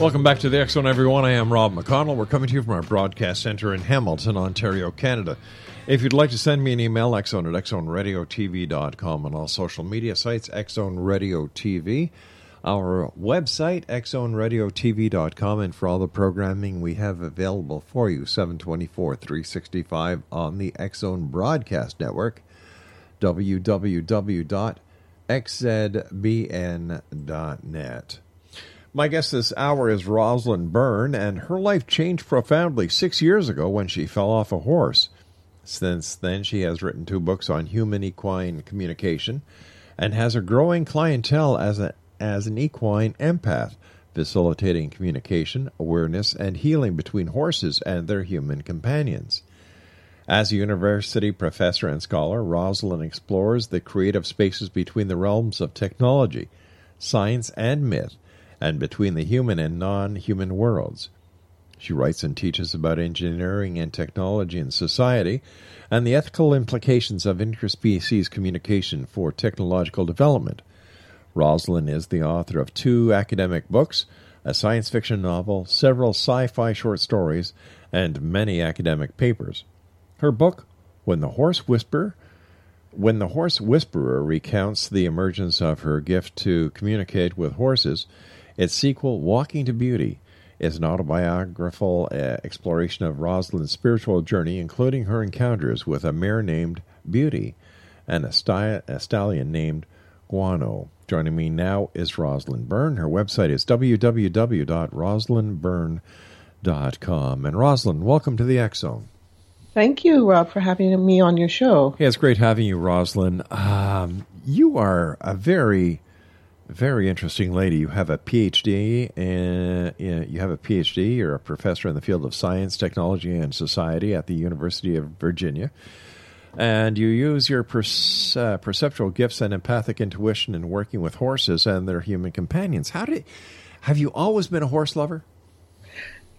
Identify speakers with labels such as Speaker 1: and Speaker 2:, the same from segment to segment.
Speaker 1: Welcome back to the Zone, everyone. I am Rob McConnell. We're coming to you from our broadcast center in Hamilton, Ontario, Canada. If you'd like to send me an email, xzone at xzoneradiotv.com and all social media sites, Xzone Radio. Our website, xzoneradiotv.com, and for all the programming we have available for you, 724 365 on the Xzone Broadcast Network, www.xzbn.net. My guest this hour is Rosalyn Berne, and her life changed profoundly six years ago when she fell off a horse. Since then, she has written two books on human equine communication and has a growing clientele as, a, as an equine empath, facilitating communication, awareness, and healing between horses and their human companions. As a university professor and scholar, Rosalyn explores the creative spaces between the realms of technology, science, and myth and between the human and non human worlds. She writes and teaches about engineering and technology in society and the ethical implications of interspecies communication for technological development. Rosalyn is the author of two academic books, a science fiction novel, several sci fi short stories, and many academic papers. Her book, When the Horse Whisperer, when the Horse Whisperer recounts the emergence of her gift to communicate with horses, its sequel, Waking to Beauty, is an autobiographical uh, exploration of Rosalyn's spiritual journey, including her encounters with a mare named Beauty and a, a stallion named Juano. Joining me now is Rosalyn Berne. Her website is www.rosalynberne.com. And Rosalyn, welcome to the Zone.
Speaker 2: Thank you, Rob, for having me on your show.
Speaker 1: Yeah, it's great having you, Rosalyn. Um, you are a very very interesting lady. You have a PhD, and you have a PhD. You're a professor in the field of science, technology, and society at the University of Virginia, and you use your perce- uh, perceptual gifts and empathic intuition in working with horses and their human companions. How did? Have you always been a horse lover?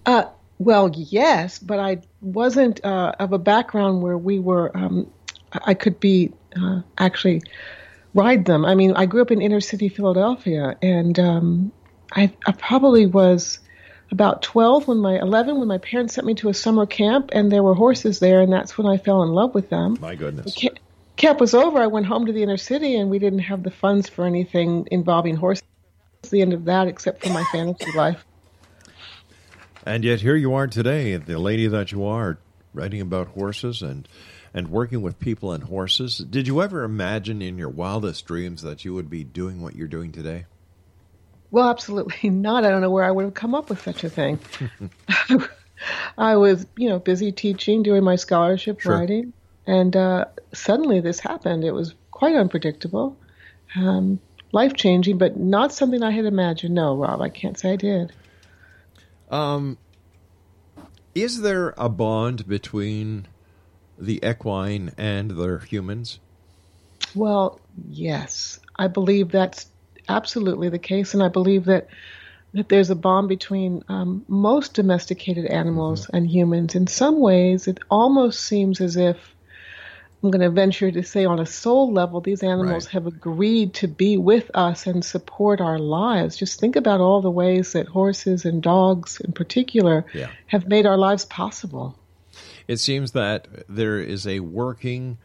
Speaker 2: Uh, well, yes, but I wasn't uh, of a background where we were um, I could be uh, actually ride them. I mean, I grew up in inner city Philadelphia, and um, I, I probably was about 12 when my 11 when my parents sent me to a summer camp and there were horses there and that's when I fell in love with them.
Speaker 1: My goodness.
Speaker 2: Camp, camp was over. I went home to the inner city and we didn't have the funds for anything involving horses. That's the end of that except for my fantasy life.
Speaker 1: And yet here you are today, the lady that you are, writing about horses and and working with people and horses. Did you ever imagine in your wildest dreams that you would be doing what you're doing today?
Speaker 2: Well, absolutely not. I don't know where I would have come up with such a thing. I was, you know, busy teaching, doing my scholarship
Speaker 1: Sure.
Speaker 2: writing, and uh, suddenly this happened. It was quite unpredictable, um, life changing, but not something I had imagined. No, Rob, I can't say I did.
Speaker 1: Um, is there a bond between the equine and their humans?
Speaker 2: Well, yes, I believe that's absolutely the case, and I believe that that there's a bond between um, most domesticated animals and humans. In some ways, it almost seems as if I'm going to venture to say, on a soul level, these animals
Speaker 1: Right.
Speaker 2: have agreed to be with us and support our lives. Just think about all the ways that horses and dogs, in particular,
Speaker 1: Yeah.
Speaker 2: have made our lives possible.
Speaker 1: It seems that there is a working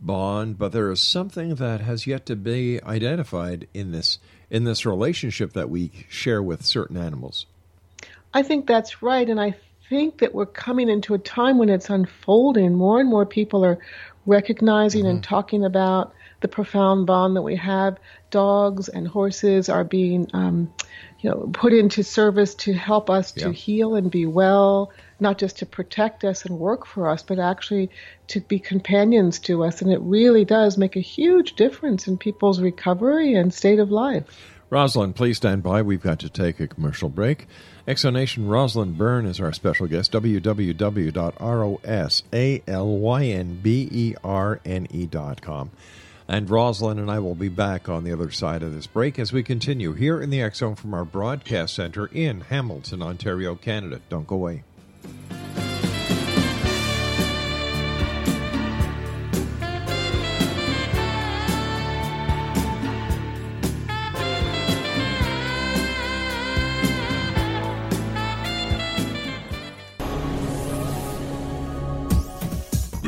Speaker 1: bond, but there is something that has yet to be identified in this in this relationship that we share with certain animals.
Speaker 2: I think that's right, and I think that we're coming into a time when it's unfolding. More and more people are recognizing and talking about the profound bond that we have. Dogs and horses are being, um, you know, put into service to help us to heal and be well, not just to protect us and work for us, but actually to be companions to us. And it really does make a huge difference in people's recovery and state of life.
Speaker 1: Rosalyn, please stand by. We've got to take a commercial break. Exonation Rosalyn Berne is our special guest. www.rosalynberne.com. And Rosalyn and I will be back on the other side of this break as we continue here in the Zone from our broadcast center in Hamilton, Ontario, Canada. Don't go away.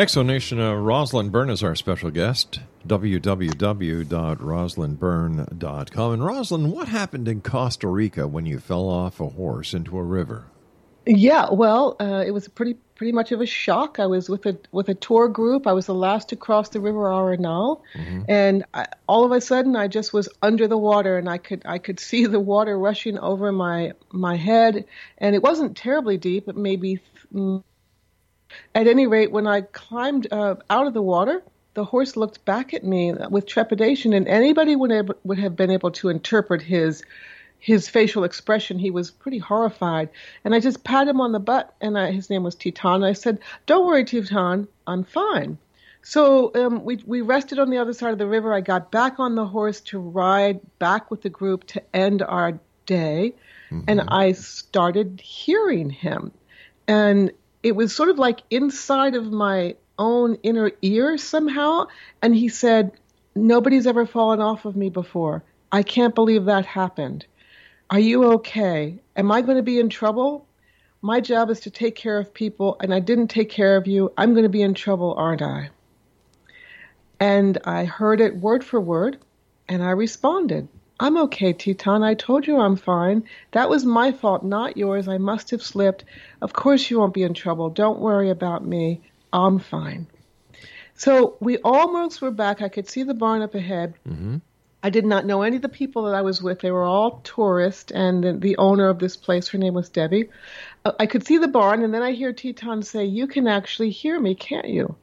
Speaker 1: Exonation, uh, Rosalyn Berne is our special guest. www.rosalynberne.com. And Rosalyn, what happened in Costa Rica when you fell off a horse into a river?
Speaker 2: Yeah, well, uh, it was pretty pretty much of a shock. I was with a with a tour group. I was the last to cross the River Arenal, and I, all of a sudden, I just was under the water, and I could I could see the water rushing over my my head, and it wasn't terribly deep, but maybe. At any rate, when I climbed uh, out of the water, the horse looked back at me with trepidation, and anybody would have, would have been able to interpret his his facial expression. He was pretty horrified, and I just pat him on the butt, and I, his name was Teton. I said, "Don't worry, Teton, I'm fine." So um, we we rested on the other side of the river. I got back on the horse to ride back with the group to end our day, and I started hearing him, and it was sort of like inside of my own inner ear somehow. And he said, "Nobody's ever fallen off of me before. I can't believe that happened. Are you okay? Am I going to be in trouble?" My job is to take care of people, and I didn't take care of you. I'm going to be in trouble, aren't I? And I heard it word for word, and I responded, I'm okay, Teton. I told you I'm fine. That was my fault, not yours. I must have slipped. Of course you won't be in trouble. Don't worry about me. I'm fine. So we almost were back. I could see the barn up ahead. I did not know any of the people that I was with. They were all tourists, and the, the owner of this place, her name was Debbie. Uh, I could see the barn, and then I hear Teton say, You can actually hear me, can't you?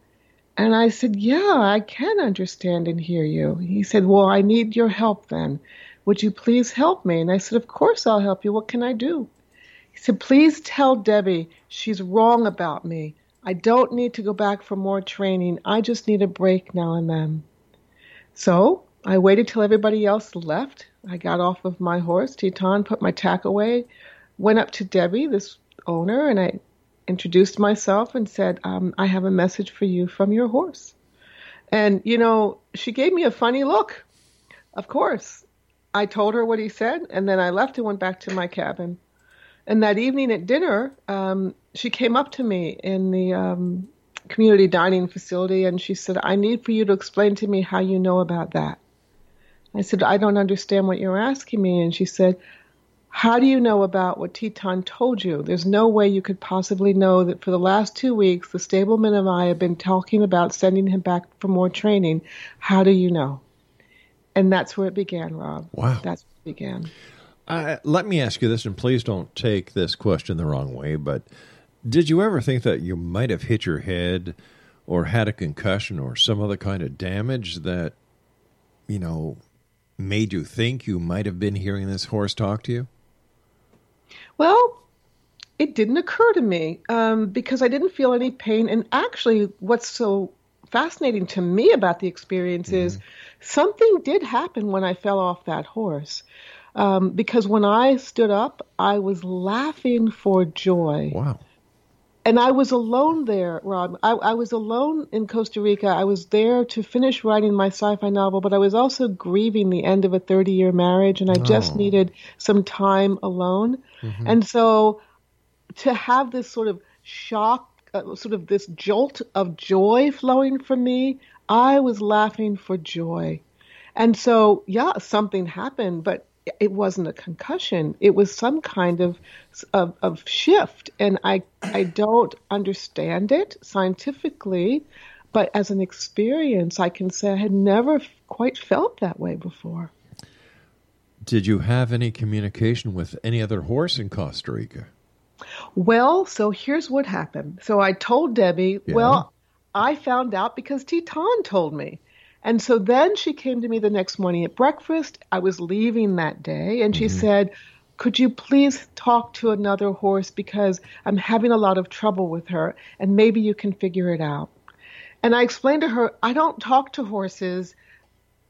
Speaker 2: And I said, Yeah, I can understand and hear you. He said, Well, I need your help then. Would you please help me? And I said, Of course I'll help you. What can I do? He said, Please tell Debbie she's wrong about me. I don't need to go back for more training. I just need a break now and then. So I waited till everybody else left. I got off of my horse, Teton, put my tack away, went up to Debbie, this owner, and I introduced myself and said, um, I have a message for you from your horse. And, you know, she gave me a funny look. Of course. I told her what he said, and then I left and went back to my cabin. And that evening at dinner, um, she came up to me in the um, community dining facility and she said, I need for you to explain to me how you know about that. I said, I don't understand what you're asking me. And she said, How do you know about what Teton told you? There's no way you could possibly know that for the last two weeks, the stableman and I have been talking about sending him back for more training. How do you know? And that's where it began, Rob.
Speaker 1: Wow.
Speaker 2: That's where it began.
Speaker 1: Uh, let me ask you this, and please don't take this question the wrong way, but did you ever think that you might have hit your head or had a concussion or some other kind of damage that, you know, made you think you might have been hearing this horse talk to you?
Speaker 2: Well, it didn't occur to me um, because I didn't feel any pain. And actually, what's so fascinating to me about the experience is something did happen when I fell off that horse. Um, because when I stood up, I was laughing for joy.
Speaker 1: Wow.
Speaker 2: And I was alone there, Rob. I, I was alone in Costa Rica. I was there to finish writing my sci fi novel, but I was also grieving the end of a 30 year marriage, and I just
Speaker 3: Oh.
Speaker 2: needed some time alone. And so to have this sort of shock, uh, sort of this jolt of joy flowing from me, I was laughing for joy. And so, yeah, something happened, but it wasn't a concussion. It was some kind of of, of shift, and I I don't understand it scientifically, but as an experience, I can say I had never quite felt that way before.
Speaker 1: Did you have any communication with any other horse in Costa Rica?
Speaker 2: Well, so here's what happened. So I told Debbie,
Speaker 1: Yeah.
Speaker 2: well, I found out because Teton told me. And so then she came to me the next morning at breakfast. I was leaving that day, and she mm-hmm. said, Could you please talk to another horse because I'm having a lot of trouble with her, and maybe you can figure it out. And I explained to her, I don't talk to horses.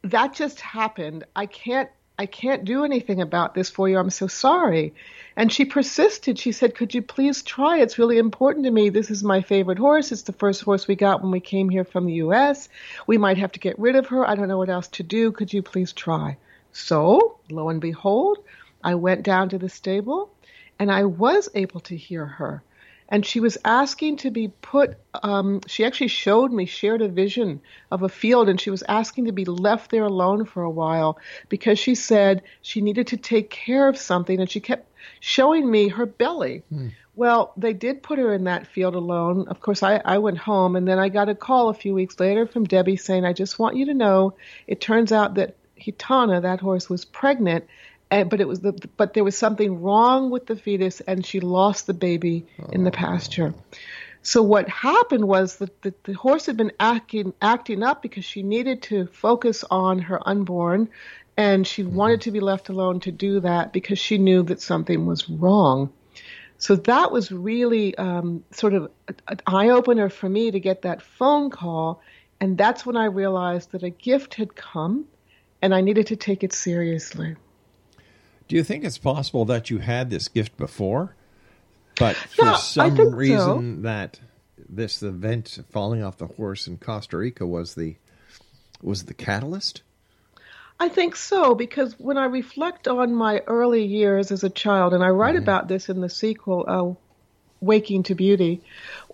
Speaker 2: That just happened. I can't I can't do anything about this for you. I'm so sorry. And she persisted. She said, Could you please try? It's really important to me. This is my favorite horse. It's the first horse we got when we came here from the US. We might have to get rid of her. I don't know what else to do. Could you please try? So, lo and behold, I went down to the stable and I was able to hear her. And she was asking to be put, um, she actually showed me, shared a vision of a field, and she was asking to be left there alone for a while because she said she needed to take care of something, and she kept showing me her belly. Well, they did put her in that field alone. Of course, I, I went home, and then I got a call a few weeks later from Debbie saying, I just want you to know it turns out that Hitana, that horse, was pregnant. And, but it was the but there was something wrong with the fetus, and she lost the baby in the pasture. So what happened was that the, the horse had been acting acting up because she needed to focus on her unborn, and she wanted to be left alone to do that because she knew that something was wrong. So that was really um, sort of an eye opener for me to get that phone call, and that's when I realized that a gift had come, and I needed to take it seriously.
Speaker 1: Do you think it's possible that you had this gift before, but for
Speaker 2: Yeah,
Speaker 1: some
Speaker 2: think so.
Speaker 1: reason that this event falling off the horse in Costa Rica was the was the catalyst?
Speaker 2: I think so because when I reflect on my early years as a child, and I write about this in the sequel, uh, Waking to Beauty,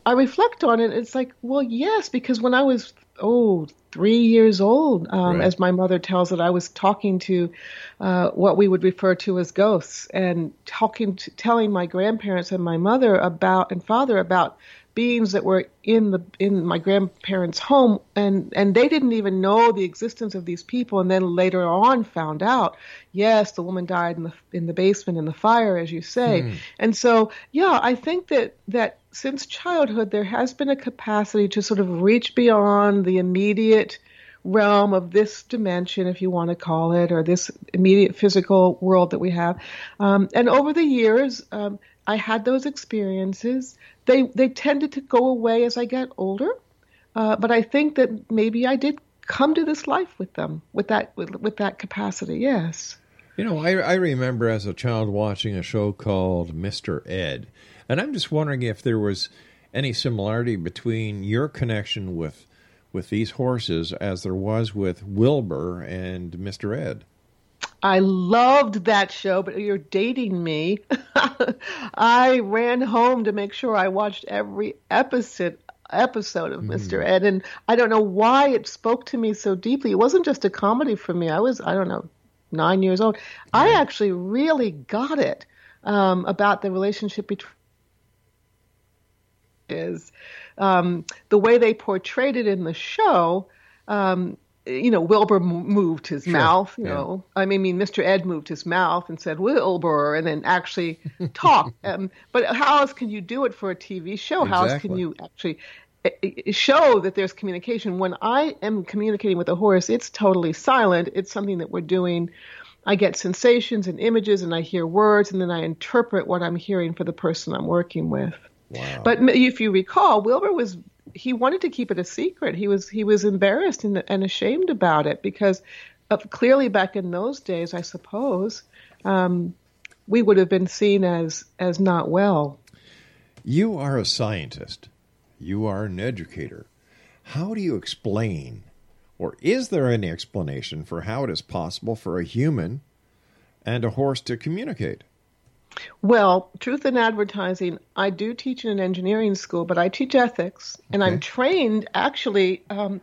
Speaker 2: I reflect on it. It's like, well, yes, because when I was oh three years old, um,
Speaker 3: Right.
Speaker 2: as my mother tells it, I was talking to uh, what we would refer to as ghosts, and talking, to, telling my grandparents and my mother about and father about beings that were in the in my grandparents' home, and and they didn't even know the existence of these people, and then later on found out, yes, the woman died in the in the basement in the fire, as you say,
Speaker 3: Hmm.
Speaker 2: and so yeah, I think that that since childhood there has been a capacity to sort of reach beyond the immediate realm of this dimension, if you want to call it, or this immediate physical world that we have. Um, and over the years, um, I had those experiences. They they tended to go away as I get older, uh, but I think that maybe I did come to this life with them, with that with, with that capacity. Yes.
Speaker 1: You know, I, I remember as a child watching a show called Mr. Ed, and I'm just wondering if there was any similarity between your connection with with these horses as there was with Wilbur and Mr. Ed.
Speaker 2: I loved that show, but you're dating me. I ran home to make sure I watched every episode episode of mm. Mr. Ed, and I don't know why it spoke to me so deeply. It wasn't just a comedy for me. I was, I don't know, nine years old. I actually really got it um, about the relationship between is um, the way they portrayed it in the show. Um, you know, Wilbur moved his sure. mouth. You yeah. know, I mean, Mr. Ed moved his mouth and said Wilbur, and then actually talked. um, but how else can you do it for a TV show? Exactly. How else can you actually eh, eh, show that there's communication? When I am communicating with a horse, it's totally silent. It's something that we're doing. I get sensations and images, and I hear words, and then I interpret what I'm hearing for the person I'm working with. Wow. But if you recall, Wilbur was he wanted to keep it a secret. He was he was embarrassed and, and ashamed about it because of, clearly back in those days, I suppose, um, we would have been seen as as not well.
Speaker 1: You are a scientist. You are an educator. How do you explain, or is there any explanation for how it is possible for a human and a horse to communicate?
Speaker 2: Well, truth in advertising, I do teach in an engineering school, but I teach ethics, and. I'm trained actually um,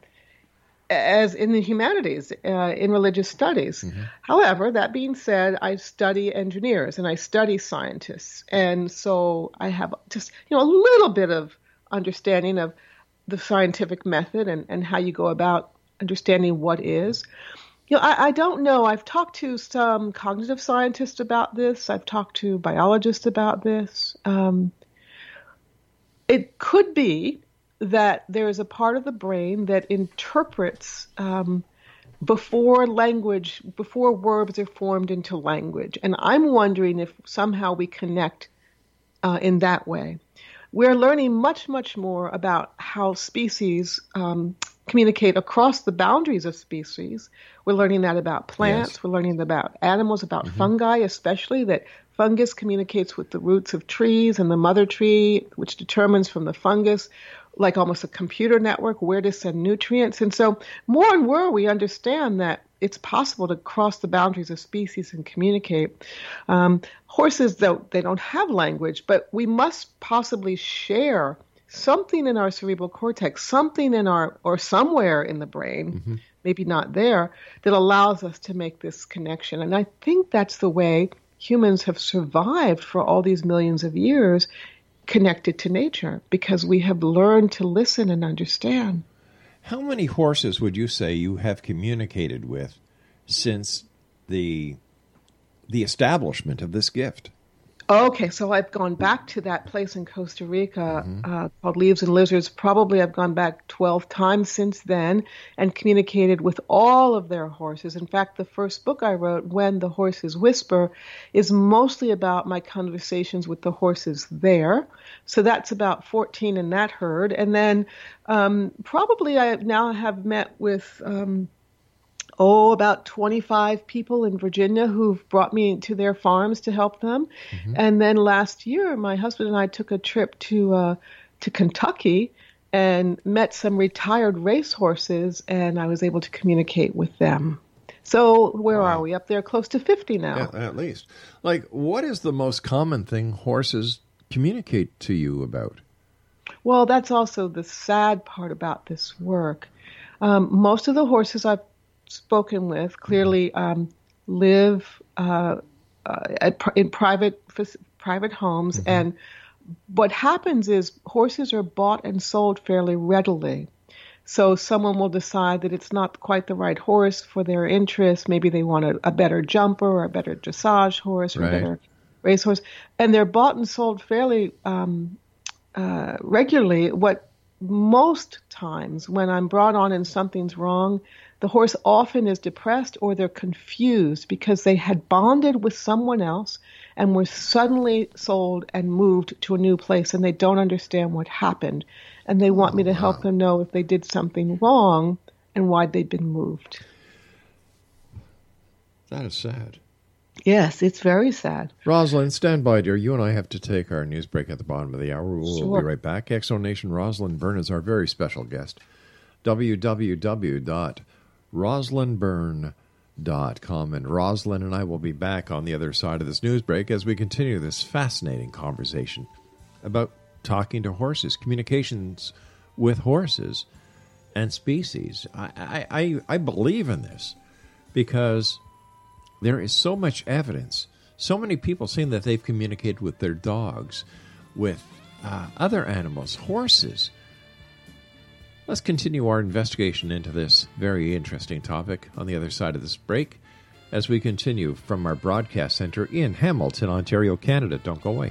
Speaker 2: as in the humanities, uh, in religious studies. Mm-hmm. However, that being said, I study engineers and I study scientists, and so I have just you know a little bit of understanding of the scientific method and, and how you go about understanding what is. You know, I, I, don't know. I've talked to some cognitive scientists about this. I've talked to biologists about this. Um, it could be that there is a part of the brain that interprets um, before language, before words are formed into language. And I'm wondering if somehow we connect uh, in that way. We're learning much, much more about how species um, communicate across the boundaries of species. We're learning that about plants. Yes. We're learning about animals, about mm-hmm. fungi, especially that fungus communicates with the roots of trees and the mother tree, which determines from the fungus, like almost a computer network, where to send nutrients. And so, more and more, we understand that it's possible to cross the boundaries of species and communicate. Um, horses, though, they don't have language, but we must possibly share something in our cerebral cortex, something in our, or somewhere in the brain, mm-hmm. maybe not there, that allows us to make this connection. And I think that's the way humans have survived for all these millions of years connected to nature because we have learned to listen and understand.
Speaker 1: How many horses would you say you have communicated with since the the establishment of this gift?
Speaker 2: Okay, so I've gone back to that place in Costa Rica mm-hmm. uh, called Leaves and Lizards. Probably I've gone back 12 times since then and communicated with all of their horses. In fact, the first book I wrote, When the Horses Whisper, is mostly about my conversations with the horses there. So that's about 14 in that herd. And then um, probably I now have met with. Um, oh, about 25 people in Virginia who've brought me to their farms to help them. Mm-hmm. And then last year, my husband and I took a trip to uh, to Kentucky and met some retired racehorses, and I was able to communicate with them. So where wow. are we? Up there, close to 50 now.
Speaker 1: Yeah, at least. Like, what is the most common thing horses communicate to you about?
Speaker 2: Well, that's also the sad part about this work. Um, most of the horses I've spoken with clearly um, live uh, uh, in private private homes, mm-hmm. and what happens is horses are bought and sold fairly readily. So someone will decide that it's not quite the right horse for their interest. Maybe they want a, a better jumper or a better dressage horse or right. a better racehorse, and they're bought and sold fairly um, uh, regularly. What most times when I'm brought on and something's wrong, the horse often is depressed or they're confused because they had bonded with someone else. and were suddenly sold and moved to a new place and they don't understand what happened. And they want me to help them know if they did something wrong and why they'd been moved.
Speaker 4: That is sad.
Speaker 2: Yes, it's very sad.
Speaker 4: Rosalyn, stand by, dear. You and I have to take our news break at the bottom of the hour. We'll
Speaker 2: Sure.
Speaker 4: be right back. Exo Nation Rosalyn Berne is our very special guest. www.rosalynberne.com. And Rosalyn and I will be back on the other side of this news break as we continue this fascinating conversation about talking to horses, communications with horses and species. I, I, I, I believe in this because there is so much evidence, so many people saying that they've communicated with their dogs, with uh, other animals, horses. Let's continue our investigation into this very interesting topic on the other side of this break as we continue from our broadcast center in Hamilton, Ontario, Canada. Don't go away.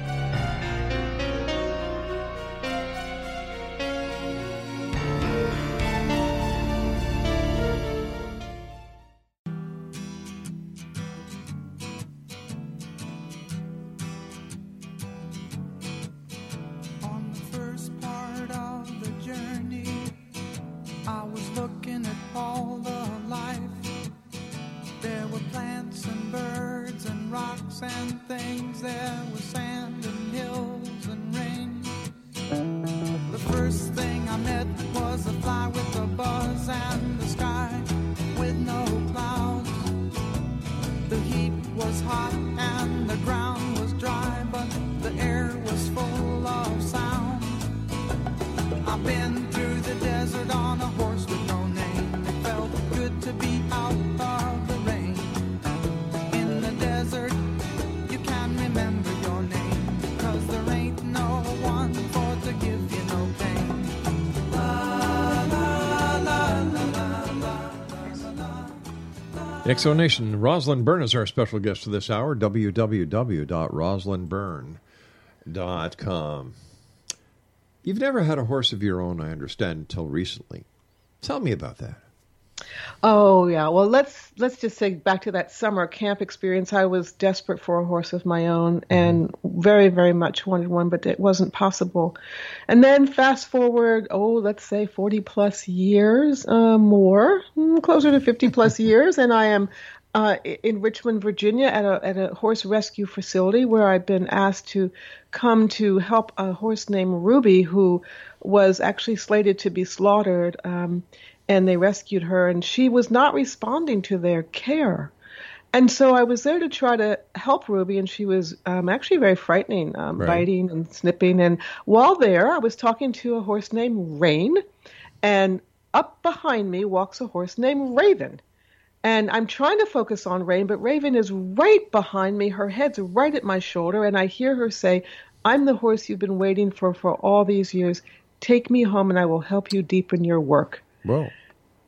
Speaker 5: And things. There was sand
Speaker 1: Exo Nation, Rosalyn Berne is our special guest for this hour. www.rosalynberne.com. You've never had a horse of your own, I understand, until recently. Tell me about that.
Speaker 2: Oh yeah. Well, let's let's just say back to that summer camp experience. I was desperate for a horse of my own and very very much wanted one, but it wasn't possible. And then fast forward, oh, let's say 40 plus years uh, more, mm, closer to 50 plus years, and I am uh, in Richmond, Virginia, at a at a horse rescue facility where I've been asked to come to help a horse named Ruby who was actually slated to be slaughtered. Um, and they rescued her, and she was not responding to their care. And so I was there to try to help Ruby, and she was um, actually very frightening, um,
Speaker 6: Right.
Speaker 2: biting and snipping. And while there, I was talking to a horse named Rain, and up behind me walks a horse named Raven. And I'm trying to focus on Rain, but Raven is right behind me. Her head's right at my shoulder, and I hear her say, I'm the horse you've been waiting for for all these years. Take me home, and I will help you deepen your work.
Speaker 1: Whoa.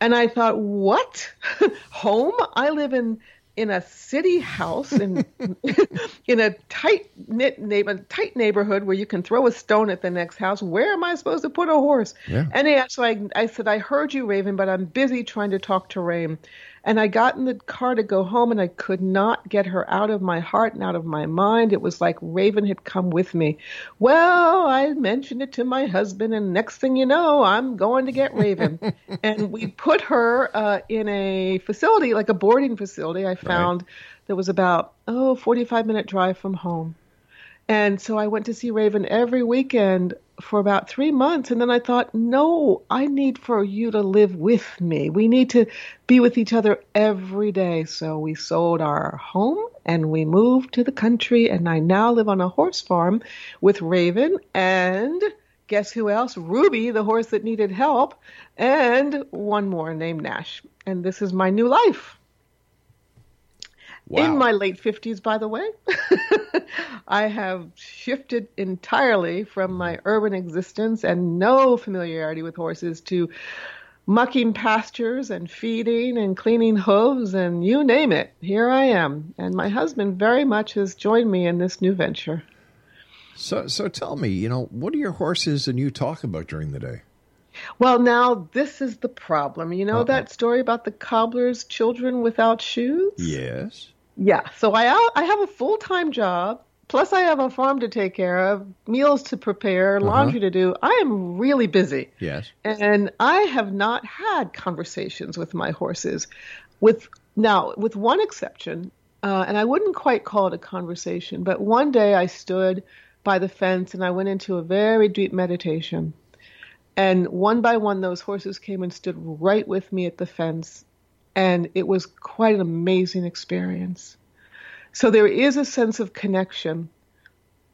Speaker 2: And I thought, what? Home? I live in in a city house in in a tight knit neighbor, tight neighborhood where you can throw a stone at the next house. Where am I supposed to put a horse?
Speaker 6: Yeah.
Speaker 2: And I, so I, I said, I heard you, Raven, but I'm busy trying to talk to Rain. And I got in the car to go home, and I could not get her out of my heart and out of my mind. It was like Raven had come with me. Well, I mentioned it to my husband, and next thing you know, I'm going to get Raven. and we put her uh, in a facility, like a boarding facility. I found that was about oh, 45 minute drive from home. And so I went to see Raven every weekend for about three months. And then I thought, no, I need for you to live with me. We need to be with each other every day. So we sold our home and we moved to the country. And I now live on a horse farm with Raven and guess who else? Ruby, the horse that needed help, and one more named Nash. And this is my new life. In my late 50s, by the way. I have shifted entirely from my mm-hmm. urban existence and no familiarity with horses to mucking pastures and feeding and cleaning hooves and you name it. Here I am. And my husband very much has joined me in this new venture.
Speaker 1: So, so tell me, you know, what are your horses and you talk about during the day?
Speaker 2: Well, now this is the problem. You know
Speaker 1: Uh-oh.
Speaker 2: that story about the cobbler's children without shoes?
Speaker 1: Yes.
Speaker 2: Yeah. So I I have a full time job. Plus, I have a farm to take care of, meals to prepare, laundry to do. I am really busy.
Speaker 1: Yes.
Speaker 2: And I have not had conversations with my horses, with now with one exception, uh, and I wouldn't quite call it a conversation. But one day I stood by the fence and I went into a very deep meditation, and one by one those horses came and stood right with me at the fence, and it was quite an amazing experience. So there is a sense of connection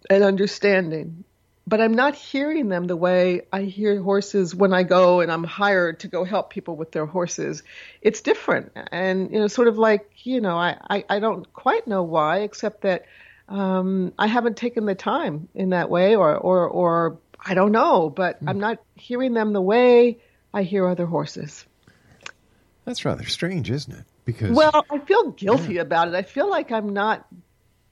Speaker 2: and understanding but I'm not hearing them the way I hear horses when I go and I'm hired to go help people with their horses. It's different. And, you know, sort of like, you know, I, I, I don't quite know why, except that um, I haven't taken the time in that way or, or, or I don't know, but I'm not hearing them the way I hear other horses.
Speaker 1: That's rather strange, isn't it? Because
Speaker 2: Well, I feel guilty about it. I feel like I'm not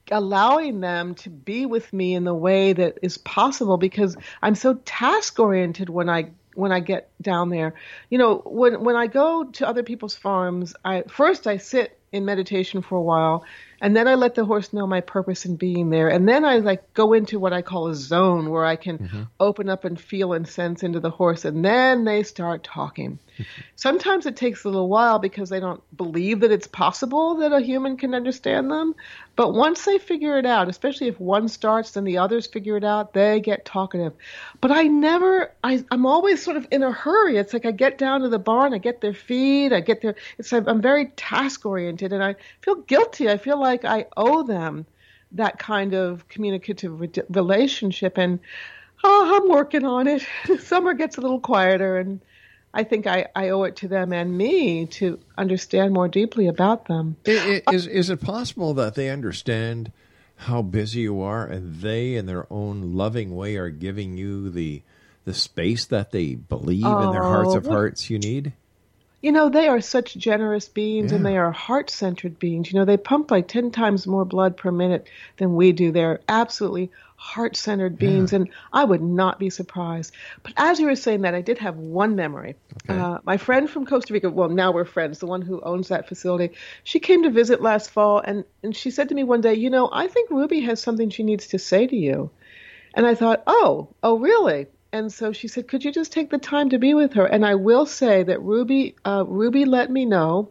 Speaker 2: allowing them to be with me in the way that is possible because I'm so task oriented when I when I get down there. You know, when when I go to other people's farms, I first I sit in meditation for a while and then I let the horse know my purpose in being there and then I like go into what I call a zone where I can mm-hmm. open up and feel and sense into the horse and then they start talking. Mm-hmm. Sometimes it takes a little while because they don't believe that it's possible that a human can understand them. But once they figure it out, especially if one starts, then the others figure it out, they get talkative. But I never, I, I'm always sort of in a hurry. It's like I get down to the barn, I get their feed, I get their, it's, like I'm very task oriented and I feel guilty. I feel like I owe them that kind of communicative re- relationship. And oh, I'm working on it. Summer gets a little quieter and I think I, I owe it to them and me to understand more deeply about them.
Speaker 1: I- i- Is is it possible that they understand how busy you are, and they, in their own loving way, are giving you the the space that they believe in their hearts of
Speaker 2: Oh,
Speaker 1: hearts you need?
Speaker 2: You know, they are such generous beings and they are heart centered beings. You know, they pump like 10 times more blood per minute than we do. They're absolutely heart centered beings, and I would not be surprised. But as you were saying that, I did have one memory. Uh, my friend from Costa Rica, well, now we're friends, the one who owns that facility, she came to visit last fall, and, and she said to me one day, You know, I think Ruby has something she needs to say to you. And I thought, oh, oh, really? And so she said, could you just take the time to be with her? And I will say that Ruby, uh, Ruby let me know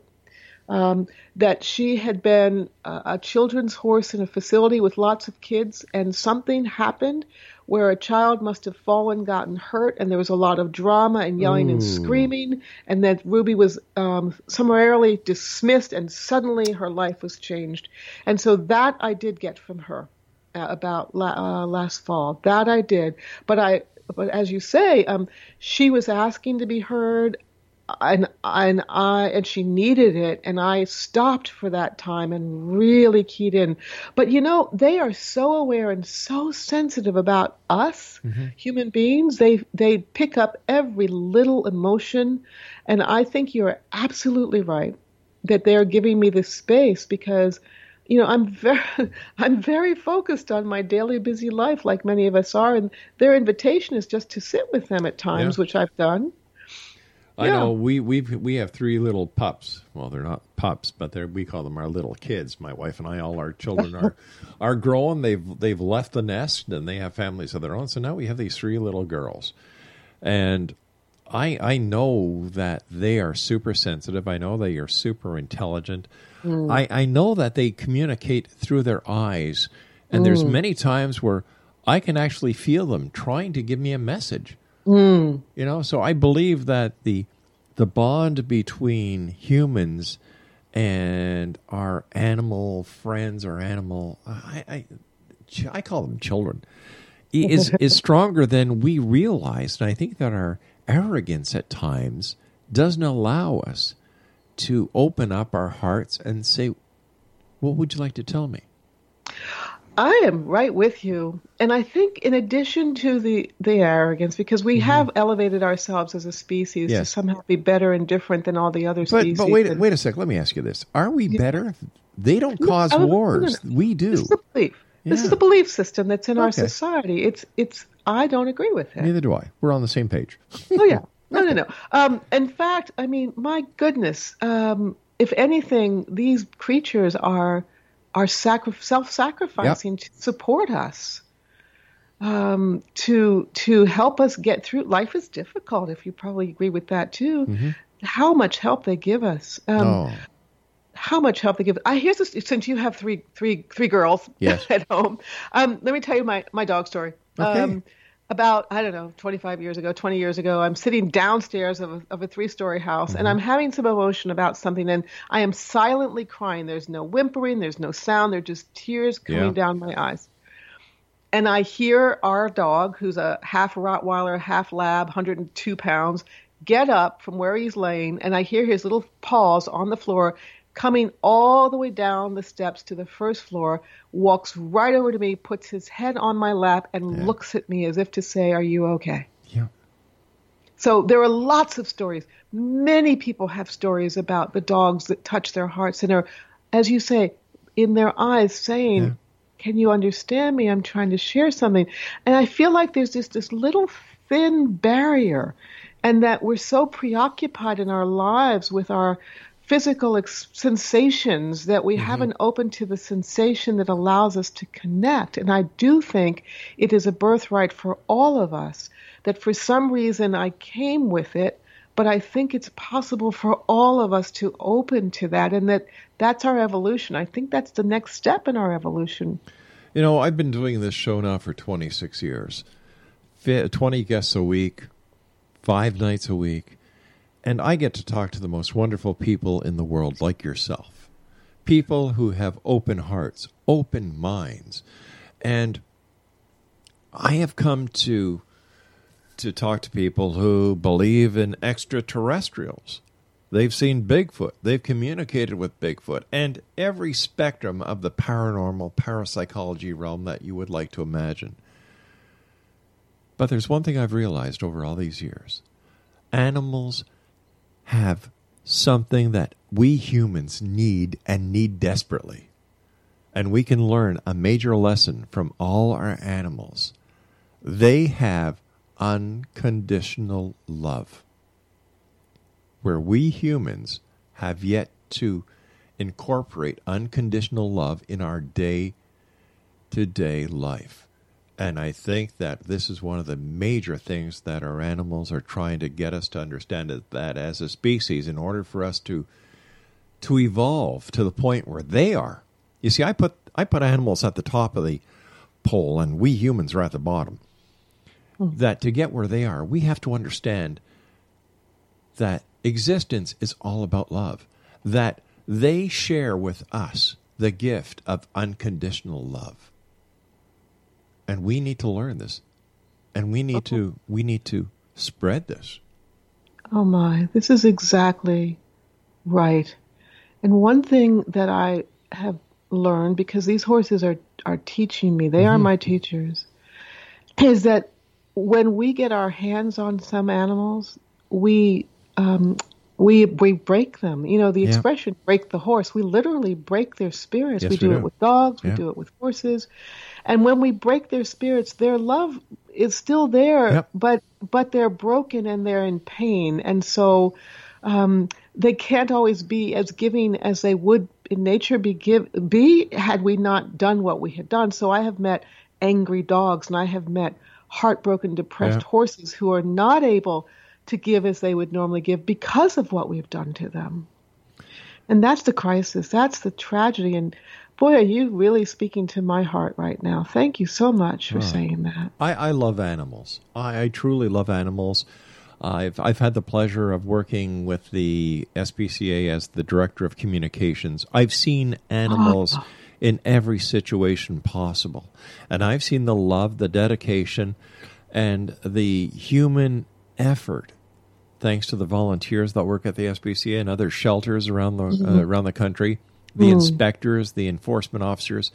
Speaker 2: um, that she had been uh, a children's horse in a facility with lots of kids, and something happened where a child must have fallen, gotten hurt, and there was a lot of drama and yelling and screaming, and that Ruby was um, summarily dismissed, and suddenly her life was changed. And so that I did get from her uh, about la- uh, last fall. That I did, but I, but as you say, um, she was asking to be heard, and and I and she needed it, and I stopped for that time and really keyed in. But you know, they are so aware and so sensitive about us human beings. They they pick up every little emotion, and I think you're absolutely right that they're giving me this space because you know i'm very i'm very focused on my daily busy life like many of us are and their invitation is just to sit with them at times
Speaker 1: Yeah.
Speaker 2: which i've done
Speaker 1: I
Speaker 2: Yeah.
Speaker 1: know we we we have three little pups. Well, they're not pups, but they're we call them our little kids. My wife and I, all our children are are grown. They've they've left the nest and they have families of their own. So now we have these three little girls, and I I know that they are super sensitive. I know they are super intelligent.
Speaker 6: Mm.
Speaker 1: I I know that they communicate through their eyes, and there's
Speaker 2: Mm.
Speaker 1: many times where I can actually feel them trying to give me a message.
Speaker 2: Mm.
Speaker 1: You know, so I believe that the the bond between humans and our animal friends or animal I I, I call them children is is stronger than we realize, and I think that our arrogance at times doesn't allow us to open up our hearts and say, "What would you like to tell me?"
Speaker 2: i am right with you and i think in addition to the the arrogance because we mm-hmm. have elevated ourselves as a species to somehow be better and different than all the other
Speaker 1: But
Speaker 2: species
Speaker 1: but wait
Speaker 2: and-
Speaker 1: wait a sec. Let me ask you this: Are we better? They don't cause
Speaker 2: no,
Speaker 1: wars. We do.
Speaker 2: This is the belief. This is the belief system that's in our society. It's it's. I don't agree with it.
Speaker 1: Neither do I. We're on the same page.
Speaker 2: oh yeah. No, no, no. Um, in fact, I mean, my goodness. Um, if anything, these creatures are are sacri- self-sacrificing to support us, um, to to help us get through. Life is difficult. If you probably agree with that too.
Speaker 1: Mhm.
Speaker 2: How much help they give us. Um,
Speaker 1: oh.
Speaker 2: how much help they give. I here's this, since you have three three three girls
Speaker 1: Yes.
Speaker 2: at home. Um, let me tell you my my dog story.
Speaker 1: Okay.
Speaker 2: About I don't know, 25 years ago, 20 years ago, I'm sitting downstairs of a, of a three story house, and mm-hmm. I'm having some emotion about something, and I am silently crying. There's no whimpering, there's no sound, there're just tears coming
Speaker 6: Yeah.
Speaker 2: down my eyes. And I hear our dog, who's a half Rottweiler, half lab, 102 pounds, get up from where he's laying, and I hear his little paws on the floor coming all the way down the steps to the first floor, walks right over to me, puts his head on my lap, and looks at me as if to say, Are you okay?
Speaker 1: Yeah.
Speaker 2: So there are lots of stories. Many people have stories about the dogs that touch their hearts and are, as you say, in their eyes saying, yeah. Can you understand me? I'm trying to share something. And I feel like there's just this little thin barrier, and that we're so preoccupied in our lives with our physical ex- sensations that we mm-hmm. haven't opened to the sensation that allows us to connect. And I do think it is a birthright for all of us that for some reason I came with it, but I think it's possible for all of us to open to that and that that's our evolution. I think that's the next step in our evolution.
Speaker 1: You know, I've been doing this show now for 26 years. 20 guests a week, 5 nights a week, and I get to talk to the most wonderful people in the world like yourself. People who have open hearts, open minds. And I have come to to talk to people who believe in extraterrestrials. They've seen Bigfoot. They've communicated with Bigfoot and every spectrum of the paranormal, parapsychology realm that you would like to imagine. But there's one thing I've realized over all these years animals have something that we humans need and need desperately. And we can learn a major lesson from all our animals. They have unconditional love, where we humans have yet to incorporate unconditional love in our day to day life. And I think that this is one of the major things that our animals are trying to get us to understand that, that as a species, in order for us to to evolve to the point where they are. You see, I put I put animals at the top of the pole, and we humans are at the bottom hmm. that to get where they are, we have to understand that existence is all about love, that they share with us the gift of unconditional love. And we need to learn this. And we need to we need to spread this.
Speaker 2: Oh my, this is exactly right. And one thing that I have learned because these horses are are teaching me, they mm-hmm. are my teachers, is that when we get our hands on some animals, we um, we we break them. You know the yeah. expression "break the horse." We literally break their spirits. Yes, we, do, we do, it with dogs. Yeah. We do it with horses, and when we break their spirits, their love is still there, yep. but but they're broken and they're in pain, and so um, they can't always be as giving as they would in nature be give be had we not done what we had done. So I have met angry dogs, and I have met heartbroken, depressed yeah. horses who are not able to give as they would normally give because of what we've done to them. And that's the crisis. That's the tragedy. And boy, are you really speaking to my heart right now. Thank you so much for saying that.
Speaker 1: I, I love animals. I, I truly love animals. I've I've had the pleasure of working with the SPCA as the director of communications. I've seen animals oh in every situation possible. And I've seen the love, the dedication, and the human effort thanks to the volunteers that work at the SPCA and other shelters around the uh, mm-hmm. uh, around the country, the mm. inspectors, the enforcement officers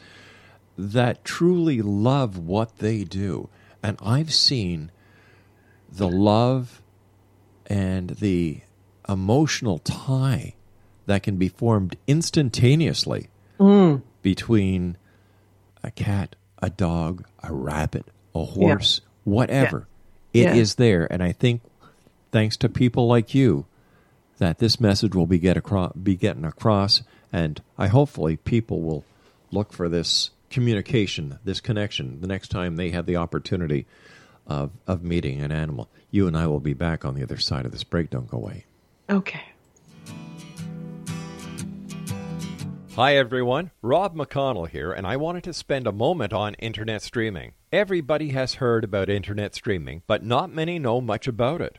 Speaker 1: that truly love what they do. And I've seen the love and the emotional tie that can be formed instantaneously mm between a cat, a dog, a rabbit, a horse, yeah. whatever. Yeah. It yeah. is there. And I think thanks to people like you that this message will be get across be getting across and I hopefully people will look for this communication, this connection the next time they have the opportunity of of meeting an animal. You and I will be back on the other side of this break. Don't go away.
Speaker 2: Okay.
Speaker 1: Hi everyone, Rob McConnell here, and I wanted to spend a moment on internet streaming. Everybody has heard about internet streaming, but not many know much about it.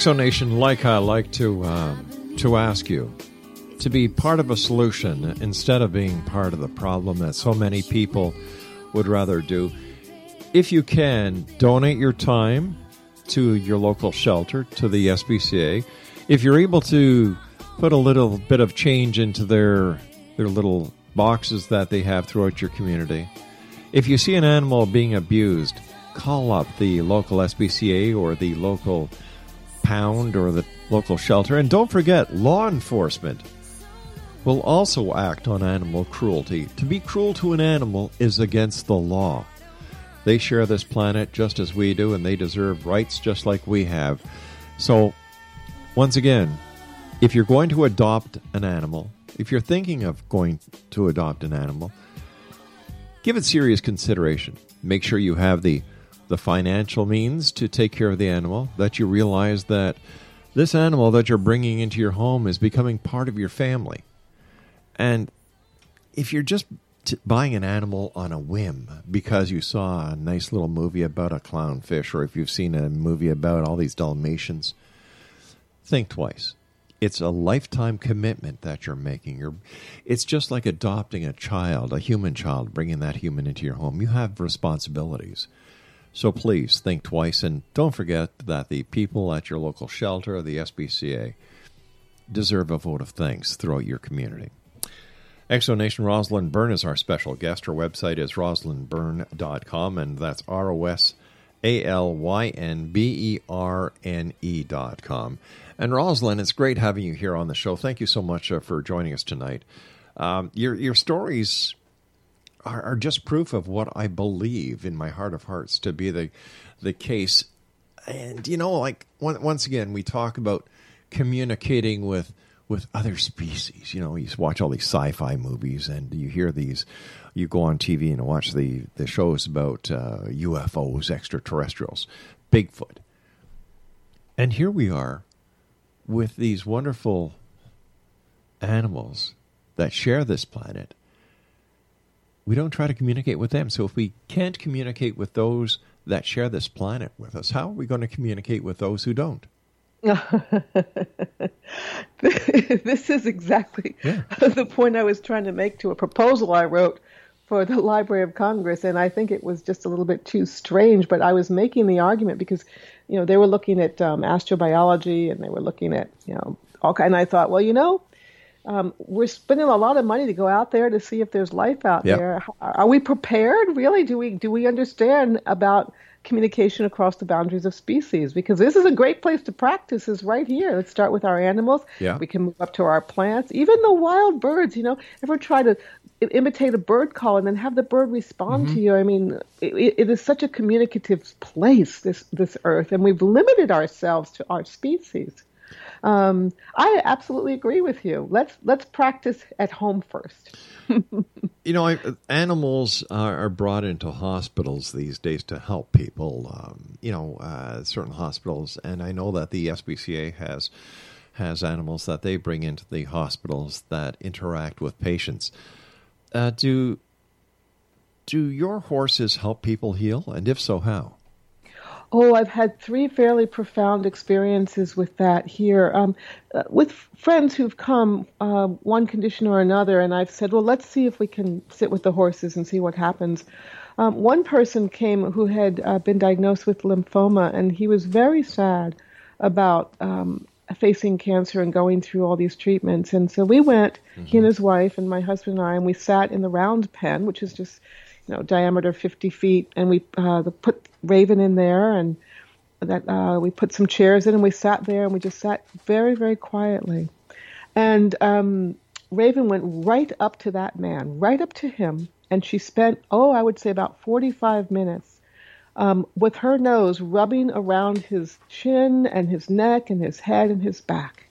Speaker 1: Exonation, like I like to um, to ask you to be part of a solution instead of being part of the problem that so many people would rather do. If you can, donate your time to your local shelter, to the SPCA. If you're able to put a little bit of change into their their little boxes that they have throughout your community. If you see an animal being abused, call up the local SPCA or the local pound or the local shelter. And don't forget, law enforcement will also act on animal cruelty. To be cruel to an animal is against the law. They share this planet just as we do, and they deserve rights just like we have. So, once again, if you're going to adopt an animal, if you're thinking of going to adopt an animal, give it serious consideration. Make sure you have the the financial means to take care of the animal, that you realize that this animal that you're bringing into your home is becoming part of your family. And if you're just t- buying an animal on a whim because you saw a nice little movie about a clownfish, or if you've seen a movie about all these Dalmatians, think twice. It's a lifetime commitment that you're making. You're, it's just like adopting a child, a human child, bringing that human into your home. You have responsibilities. So please think twice and don't forget that the people at your local shelter, the SPCA, deserve a vote of thanks throughout your community. Exonation Rosalyn Berne is our special guest. Her website is rosalynberne.com, and that's R O S A L Y N B E R N E dot com. And Rosalyn, it's great having you here on the show. Thank you so much uh, for joining us tonight. Um, your your stories are, are just proof of what I believe in my heart of hearts to be the the case. And you know, like once again, we talk about communicating with with other species. You know, you watch all these sci-fi movies, and you hear these. You go on TV and watch the the shows about uh, UFOs, extraterrestrials, Bigfoot, and here we are with these wonderful animals that share this planet we don't try to communicate with them. So if we can't communicate with those that share this planet with us, how are we going to communicate with those who don't?
Speaker 2: this is exactly
Speaker 1: Yeah.
Speaker 2: the point I was trying to make to a proposal I wrote for the Library of Congress, and I think it was just a little bit too strange. But I was making the argument because, you know, they were looking at um, astrobiology and they were looking at, you know, all kind. And I thought, well, you know, um, we're spending a lot of money to go out there to see if there's life out
Speaker 1: Yep.
Speaker 2: there. Are we prepared? Really? Do we do we understand about communication across the boundaries of species? Because this is a great place to practice. Is right here. Let's start with our animals.
Speaker 1: Yeah.
Speaker 2: We can move up to our plants, even the wild birds. You know, ever try to imitate a bird call and then have the bird respond
Speaker 1: Mm-hmm.
Speaker 2: to you? I mean, it, it is such a communicative place, this this earth, and we've limited ourselves to our species. Um, I absolutely agree with you. Let's let's practice at home first.
Speaker 1: You know, I, animals are, are brought into hospitals these days to help people. Um, you know, uh, certain hospitals, and I know that the SPCA has has animals that they bring into the hospitals that interact with patients. Uh, do do your horses help people heal, and if so, how?
Speaker 2: Oh, I've had three fairly profound experiences with that here, um, uh, with friends who've come, uh, one condition or another, and I've said, well, let's see if we can sit with the horses and see what happens. Um, one person came who had uh, been diagnosed with lymphoma, and he was very sad about um, facing cancer and going through all these treatments. And so we went, he and his wife and my husband and I, and we sat in the round pen, which is just you know, diameter 50 feet, and we uh, put Raven in there, and that uh, we put some chairs in, and we sat there, and we just sat very, very quietly. And um, Raven went right up to that man, right up to him, and she spent, oh, I would say about 45 minutes um, with her nose rubbing around his chin and his neck and his head and his back.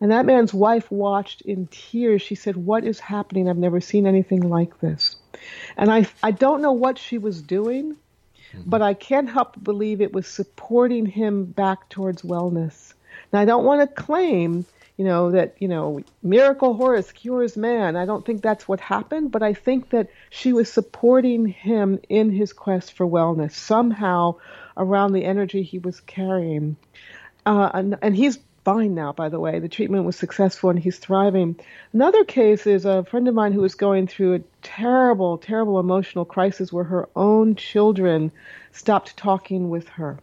Speaker 2: And that man's wife watched in tears. She said, What is happening? I've never seen anything like this. And I, I don't know what she was doing, but I can't help but believe it was supporting him back towards wellness. Now, I don't want to claim, you know, that, you know, miracle horse cures man. I don't think that's what happened, but I think that she was supporting him in his quest for wellness somehow around the energy he was carrying. Uh, and, and he's fine now, by the way. The treatment was successful and he's thriving. Another case is a friend of mine who was going through a terrible, terrible emotional crisis where her own children stopped talking with her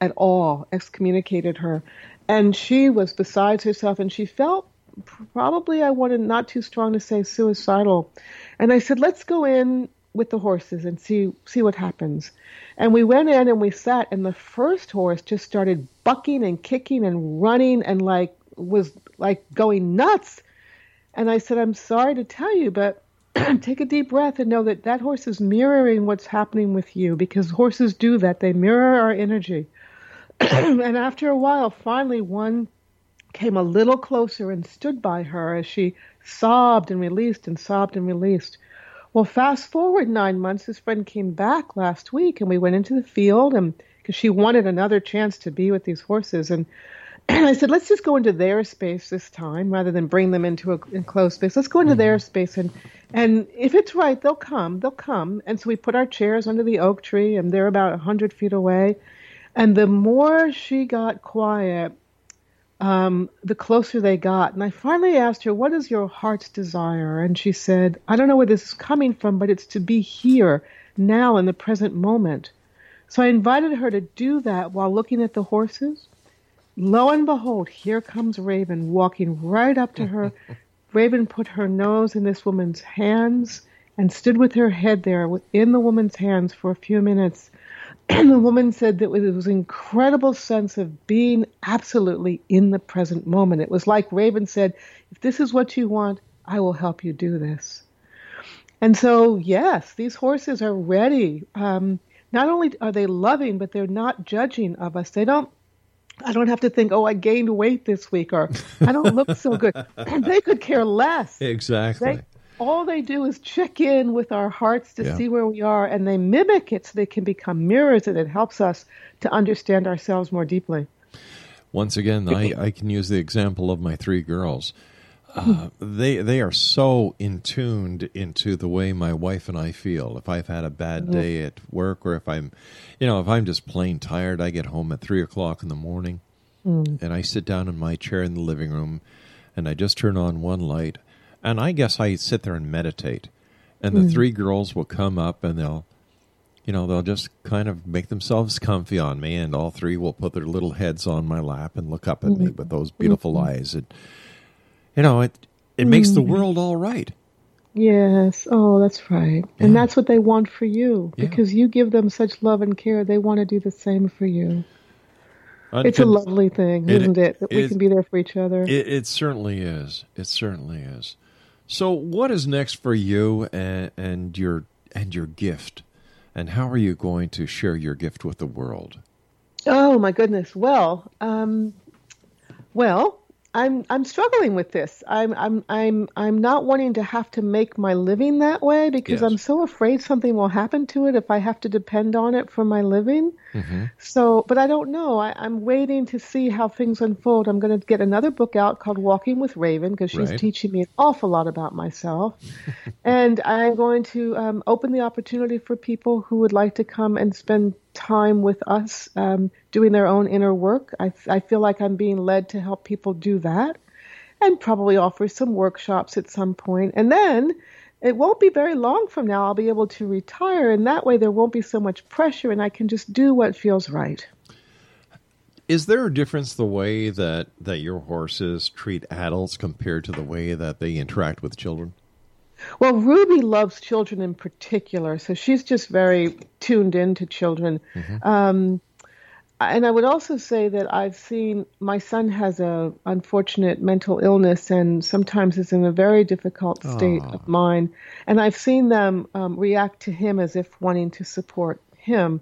Speaker 2: at all, excommunicated her. And she was besides herself and she felt probably, I wanted not too strong to say suicidal. And I said, let's go in with the horses and see see what happens. And we went in and we sat, and the first horse just started bucking and kicking and running and like was like going nuts. And I said, I'm sorry to tell you, but take a deep breath and know that that horse is mirroring what's happening with you because horses do that. They mirror our energy. and after a while, finally, one came a little closer and stood by her as she sobbed and released and sobbed and released. Well, fast forward nine months, his friend came back last week, and we went into the field, and because she wanted another chance to be with these horses, and I said, let's just go into their space this time rather than bring them into an enclosed space. Let's go into mm-hmm. their space, and and if it's right, they'll come. They'll come. And so we put our chairs under the oak tree, and they're about a hundred feet away. And the more she got quiet, um, the closer they got. And I finally asked her, What is your heart's desire? And she said, I don't know where this is coming from, but it's to be here, now, in the present moment. So I invited her to do that while looking at the horses. Lo and behold, here comes Raven walking right up to her. Raven put her nose in this woman's hands and stood with her head there in the woman's hands for a few minutes. And the woman said that it was an incredible sense of being absolutely in the present moment. It was like Raven said, if this is what you want, I will help you do this. And so, yes, these horses are ready. Um, not only are they loving, but they're not judging of us. They don't I don't have to think, oh, I gained weight this week or I don't look so good. they could care less.
Speaker 1: Exactly.
Speaker 2: They, all they do is check in with our hearts to
Speaker 1: Yeah.
Speaker 2: see where we are and they mimic it so they can become mirrors and it helps us to understand ourselves more deeply.
Speaker 1: Once again, I, I can use the example of my three girls. Uh, they they are so in tuned into the way my wife and I feel. If I've had a bad
Speaker 2: Mhm.
Speaker 1: day at work, or if I'm, you know, if I'm just plain tired, I get home at three o'clock in the morning,
Speaker 2: Mm.
Speaker 1: and I sit down in my chair in the living room, and I just turn on one light, and I guess I sit there and meditate, and the
Speaker 2: Mm.
Speaker 1: three girls will come up and they'll you know, they'll just kind of make themselves comfy on me, and all three will put their little heads on my lap and look up at me with those beautiful
Speaker 2: Mhm.
Speaker 1: eyes. And you know, it it makes the
Speaker 2: Mhm.
Speaker 1: world all right.
Speaker 2: Yes. Oh, that's right. And that's what they want for you
Speaker 1: Yeah.
Speaker 2: because you give them such love and care. They want to do the same for you. It's a lovely thing,
Speaker 1: It-
Speaker 2: isn't it? That we can be there for each other.
Speaker 1: It, it certainly is. It certainly is. So, what is next for you and, and your and your gift, and how are you going to share your gift with the world?
Speaker 2: Oh my goodness. Well, um, well, I'm I'm struggling with this. I'm I'm I'm I'm not wanting to have to make my living that way because
Speaker 1: Yes.
Speaker 2: I'm so afraid something will happen to it if I have to depend on it for my living.
Speaker 1: Mm-hmm.
Speaker 2: So, but I don't know. I, I'm waiting to see how things unfold. I'm going to get another book out called Walking with Raven because she's
Speaker 1: Right.
Speaker 2: teaching me an awful lot about myself. and I'm going to um, open the opportunity for people who would like to come and spend time with us um, doing their own inner work. I, I feel like I'm being led to help people do that and probably offer some workshops at some point. And then it won't be very long from now I'll be able to retire, and that way there won't be so much pressure, and I can just do what feels right.
Speaker 1: Is there a difference the way that that your horses treat adults compared to the way that they interact with children?
Speaker 2: Well, Ruby loves children in particular, so she's just very tuned into children. Um, and I would also say that I've seen my son has a unfortunate mental illness and sometimes is in a very difficult state
Speaker 1: Aw.
Speaker 2: of mind. And I've seen them um, react to him as if wanting to support him.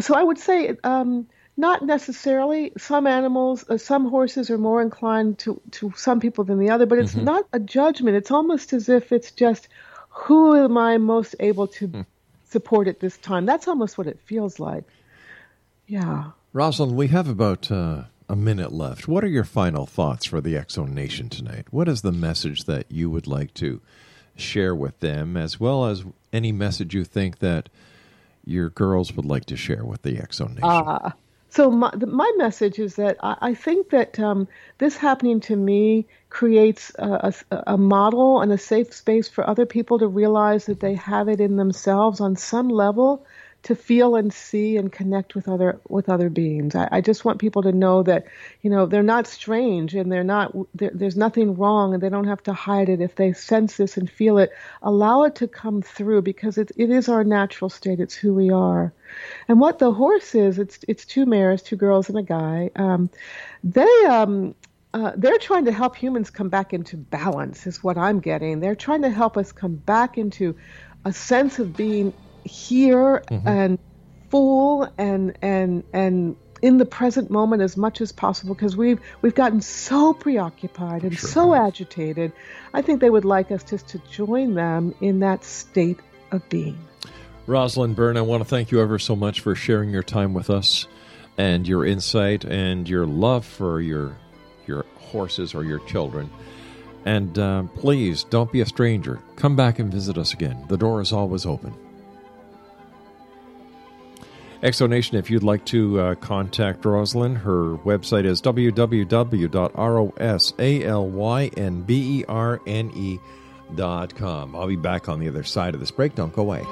Speaker 2: So I would say um, not necessarily. Some animals, uh, some horses are more inclined to, to some people than the other, but it's
Speaker 1: Mhm.
Speaker 2: not a judgment. It's almost as if it's just who am I most able to support at this time. That's almost what it feels like. Yeah.
Speaker 1: Rosalyn, we have about uh, a minute left. What are your final thoughts for the Exo Nation tonight? What is the message that you would like to share with them, as well as any message you think that your girls would like to share with the Exo Nation?
Speaker 2: Ah, so my, my message is that I, I think that um, this happening to me creates a, a, a model and a safe space for other people to realize that they have it in themselves on some level to feel and see and connect with other with other beings. I, I just want people to know that you know they're not strange and they're not there, there's nothing wrong and they don't have to hide it if they sense this and feel it. Allow it to come through because it it is our natural state. It's who we are. And what the horse is, it's it's two mares, two girls and a guy. Um, they um, uh, they're trying to help humans come back into balance, is what I'm getting. They're trying to help us come back into a sense of being here
Speaker 1: Mm-hmm.
Speaker 2: and full and and and in the present moment as much as possible because we've we've gotten so preoccupied and so agitated. I think they would like us just to join them in that state of being.
Speaker 1: Rosalyn Berne, I want to thank you ever so much for sharing your time with us and your insight and your love for your your horses or your children. And uh, please don't be a stranger. Come back and visit us again. The door is always open. Exonation, if you'd like to uh, contact Rosalyn, her website is www.rosalynberne.com. I'll be back on the other side of this break. Don't go away.